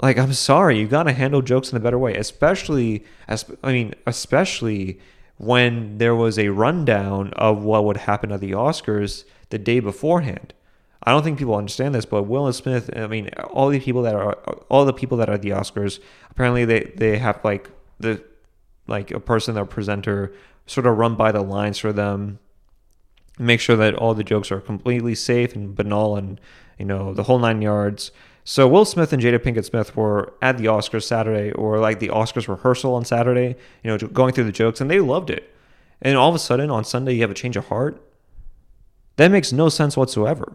Like, I'm sorry, you gotta handle jokes in a better way, especially as I mean, especially when there was a rundown of what would happen at the Oscars the day beforehand. I don't think people understand this, but Will Smith, I mean, all the people that are all the people that are at the Oscars, apparently they they have like the like a person, a presenter, sort of run by the lines for them, make sure that all the jokes are completely safe and banal and you know the whole nine yards. So Will Smith and Jada Pinkett Smith were at the Oscars Saturday, or like the Oscars rehearsal on Saturday, you know, going through the jokes, and they loved it. And all of a sudden on Sunday you have a change of heart. That makes no sense whatsoever.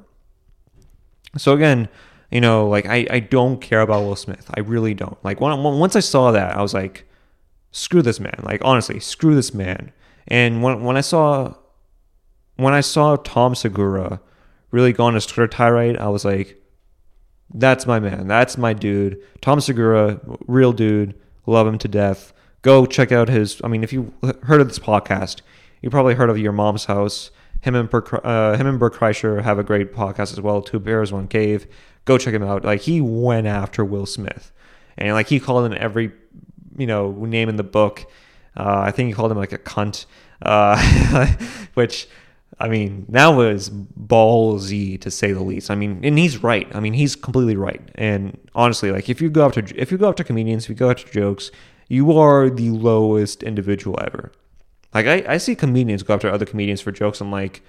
So again, you know, like I, I don't care about Will Smith. I really don't. Like when, once I saw that, I was like, screw this man. Like honestly, screw this man. And when when I saw when I saw Tom Segura really go on his Twitter tirade, I was like, that's my man. That's my dude. Tom Segura, real dude. Love him to death. Go check out his. I mean, if you heard of this podcast, you probably heard of Your Mom's House. Him and Bert, uh, him and Bert Kreischer have a great podcast as well. Two Bears, One Cave. Go check him out. Like he went after Will Smith, and like he called him every, you know, name in the book. Uh, I think he called him like a cunt, uh, which I mean, that was ballsy to say the least. I mean, and he's right. I mean, he's completely right. And honestly, like if you go after if you go after comedians, if you go after jokes, you are the lowest individual ever. Like I, I see comedians go after other comedians for jokes. I'm like,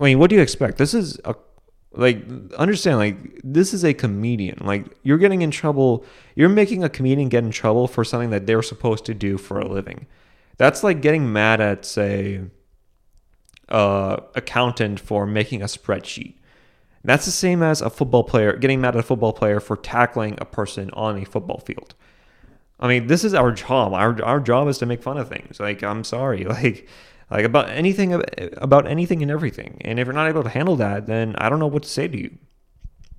I mean, what do you expect? This is a like understand like this is a comedian. Like you're getting in trouble. You're making a comedian get in trouble for something that they're supposed to do for a living. That's like getting mad at say uh, accountant for making a spreadsheet. That's the same as a football player getting mad at a football player for tackling a person on a football field. I mean, this is our job. Our our job is to make fun of things. Like, I'm sorry, like like about anything about anything and everything. And if you're not able to handle that, then I don't know what to say to you.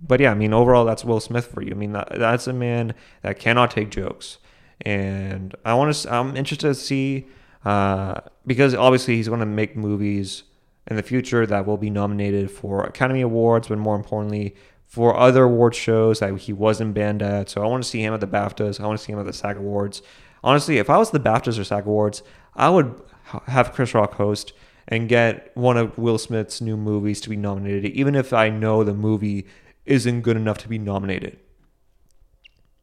But yeah, I mean, overall, that's Will Smith for you. I mean, that, that's a man that cannot take jokes, and I want to. I'm interested to see uh, because obviously he's going to make movies in the future that will be nominated for Academy Awards, but more importantly, for other award shows that he wasn't banned at. So I want to see him at the BAFTAs. I want to see him at the SAG Awards. Honestly, if I was the BAFTAs or SAG Awards, I would have Chris Rock host and get one of Will Smith's new movies to be nominated, even if I know the movie isn't good enough to be nominated.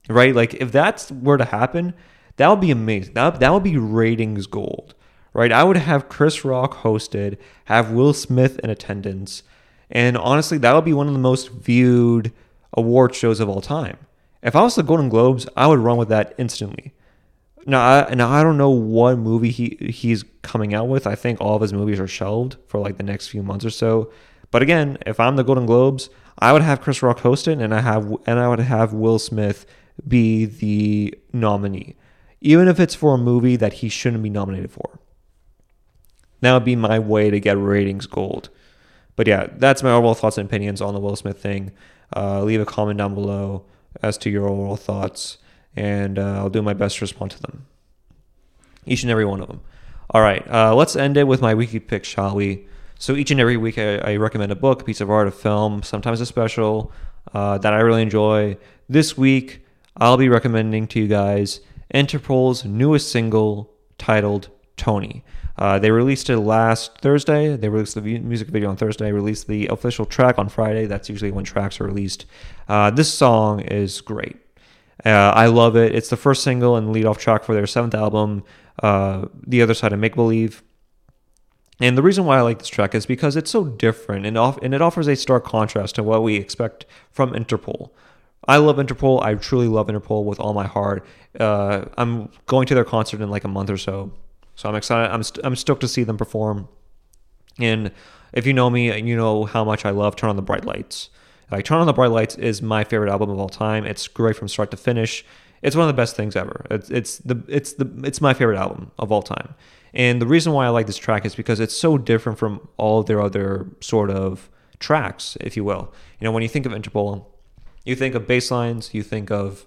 Right? Like, if that were to happen, that would be amazing. That, that would be ratings gold, right? I would have Chris Rock hosted, have Will Smith in attendance, and honestly, that would be one of the most viewed award shows of all time. If I was the Golden Globes, I would run with that instantly. Now, I, now I don't know what movie he he's coming out with. I think all of his movies are shelved for like the next few months or so. But again, if I'm the Golden Globes, I would have Chris Rock host it, and I have and I would have Will Smith be the nominee even if it's for a movie that he shouldn't be nominated for. That would be my way to get ratings gold. But yeah, that's my overall thoughts and opinions on the Will Smith thing. Uh, leave a comment down below as to your overall thoughts, and uh, I'll do my best to respond to them. Each and every one of them. All right, uh, let's end it with my weekly pick, shall we? So each and every week, I, I recommend a book, a piece of art, a film, sometimes a special uh, that I really enjoy. This week, I'll be recommending to you guys Interpol's newest single titled Tony. Uh, they released it last Thursday. They released the music video on Thursday, released the official track on Friday. That's usually when tracks are released. Uh, this song is great. Uh, I love it. It's the first single and lead off track for their seventh album, uh, The Other Side of Make Believe. And the reason why I like this track is because it's so different and, off- and it offers a stark contrast to what we expect from Interpol. I love Interpol. I truly love Interpol with all my heart. Uh, I'm going to their concert in like a month or so, so I'm excited. I'm st- I'm stoked to see them perform. And if you know me, you know how much I love Turn on the Bright Lights. Like Turn on the Bright Lights is my favorite album of all time. It's great from start to finish. It's one of the best things ever. It's it's the it's the it's my favorite album of all time. And the reason why I like this track is because it's so different from all their other sort of tracks, if you will. You know, when you think of Interpol, you think of bass lines, you think of,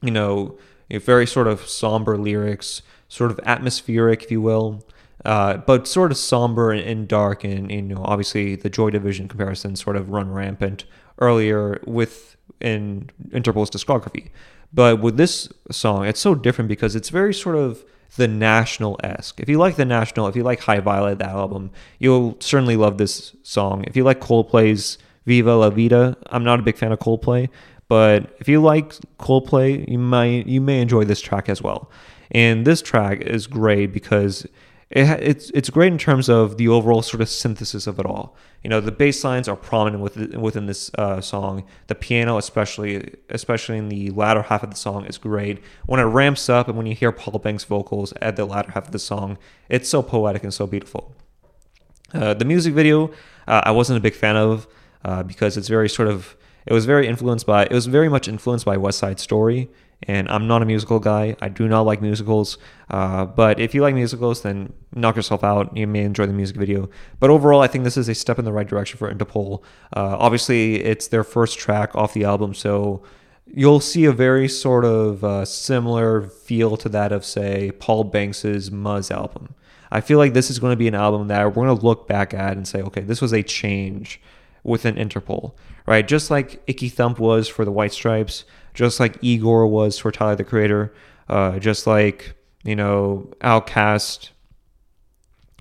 you know, very sort of somber lyrics, sort of atmospheric, if you will, uh, but sort of somber and, dark. And, and, you know, obviously the Joy Division comparisons sort of run rampant earlier with in Interpol's discography. But with this song, it's so different because it's very sort of the National esque. If you like the National, if you like High Violet, that album, you'll certainly love this song. If you like Coldplay's Viva La Vida, I'm not a big fan of Coldplay, but if you like Coldplay, you might you may enjoy this track as well. And this track is great because it, it's it's great in terms of the overall sort of synthesis of it all. You know, the bass lines are prominent within within this uh, song. The piano, especially especially in the latter half of the song, is great. When it ramps up and when you hear Paul Banks' vocals at the latter half of the song, it's so poetic and so beautiful. Uh, the music video, uh, I wasn't a big fan of uh, because it's very sort of it was very influenced by it was very much influenced by West Side Story and I'm not a musical guy. I do not like musicals. Uh, but if you like musicals, then knock yourself out. You may enjoy the music video. But overall, I think this is a step in the right direction for Interpol. Uh, obviously, it's their first track off the album, so you'll see a very sort of uh, similar feel to that of, say, Paul Banks's Muzz album. I feel like this is going to be an album that we're going to look back at and say, okay, this was a change within Interpol, right? Just like Icky Thump was for the White Stripes, just like Igor was for Tyler the Creator, uh, just like you know OutKast,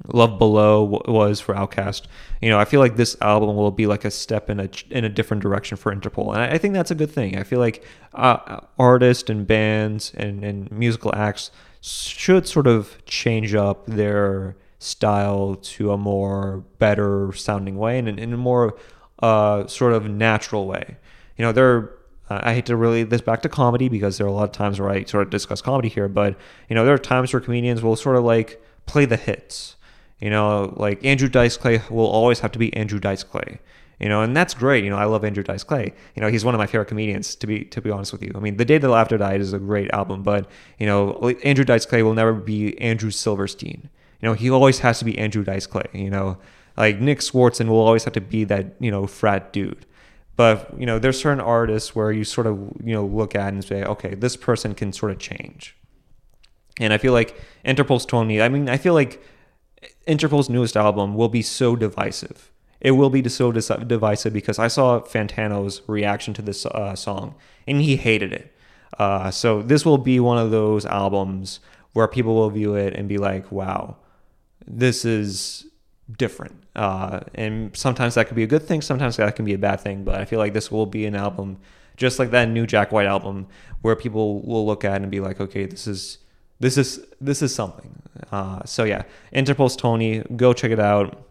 Love Below was for OutKast. You know, I feel like this album will be like a step in a in a different direction for Interpol, and I, think that's a good thing. I feel like uh, artists and bands and, and musical acts should sort of change up their style to a more better sounding way and in a more uh, sort of natural way. You know, there uh, I hate to relate this back to comedy because there are a lot of times where I sort of discuss comedy here, but you know there are times where comedians will sort of like play the hits. You know, like Andrew Dice Clay will always have to be Andrew Dice Clay. You know, and that's great. You know, I love Andrew Dice Clay. You know, he's one of my favorite comedians. To be to be honest with you, I mean, The Day the Laughter Died is a great album, but you know, Andrew Dice Clay will never be Andrew Silverstein. You know, he always has to be Andrew Dice Clay. You know, like Nick Swardson will always have to be that you know frat dude. But you know, there's certain artists where you sort of you know look at and say, okay, this person can sort of change. And I feel like Interpol's me. I mean, I feel like Interpol's newest album will be so divisive. It will be so divisive because I saw Fantano's reaction to this uh, song and he hated it. Uh, so this will be one of those albums where people will view it and be like, "Wow, this is different. Uh, and sometimes that could be a good thing, sometimes that can be a bad thing. But I feel like this will be an album, just like that new Jack White album, where people will look at and be like, okay, this is this is this is something. Uh, so yeah, Interpol's Tony, go check it out.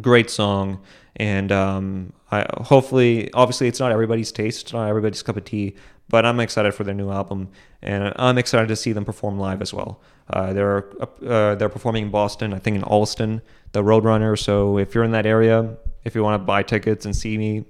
Great song, and um, I hopefully, obviously, it's not everybody's taste, not everybody's cup of tea, but I'm excited for their new album, and I'm excited to see them perform live as well. Uh, they're uh, they're performing in Boston, I think in Allston, the Roadrunner. So if you're in that area, if you want to buy tickets and see me,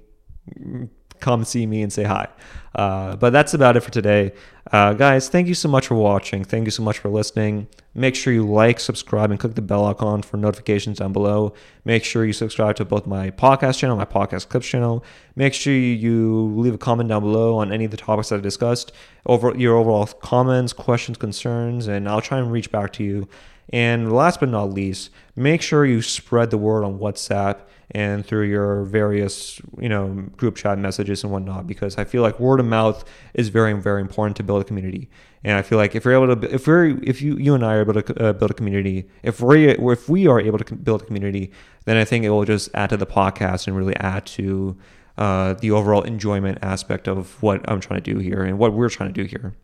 come see me and say hi. Uh, but that's about it for today. Uh, guys, thank you so much for watching. Thank you so much for listening. Make sure you like, subscribe, and click the bell icon for notifications down below. Make sure you subscribe to both my podcast channel, my podcast clips channel. Make sure you leave a comment down below on any of the topics that I discussed, over your overall comments, questions, concerns, and I'll try and reach back to you. And last but not least, make sure you spread the word on WhatsApp and through your various, you know, group chat messages and whatnot, because I feel like word of mouth is very, very important to build a community. And I feel like if we're able to, if we're, if you, you and I are able to uh, build a community, if we, if we are able to build a community, then I think it will just add to the podcast and really add to uh, the overall enjoyment aspect of what I'm trying to do here and what we're trying to do here.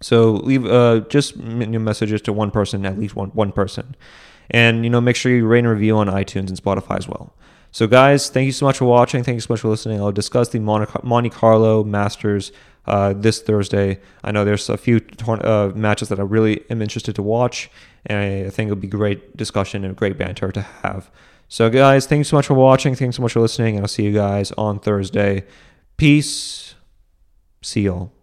So leave uh, just messages to one person, at least one one person, and you know make sure you rate and review on iTunes and Spotify as well. So guys, thank you so much for watching. Thank you so much for listening. I'll discuss the Monte Carlo Masters uh, this Thursday. I know there's a few uh, matches that I really am interested to watch, and I think it'll be great discussion and a great banter to have. So guys, thank you so much for watching. Thanks so much for listening, and I'll see you guys on Thursday. Peace. See y'all.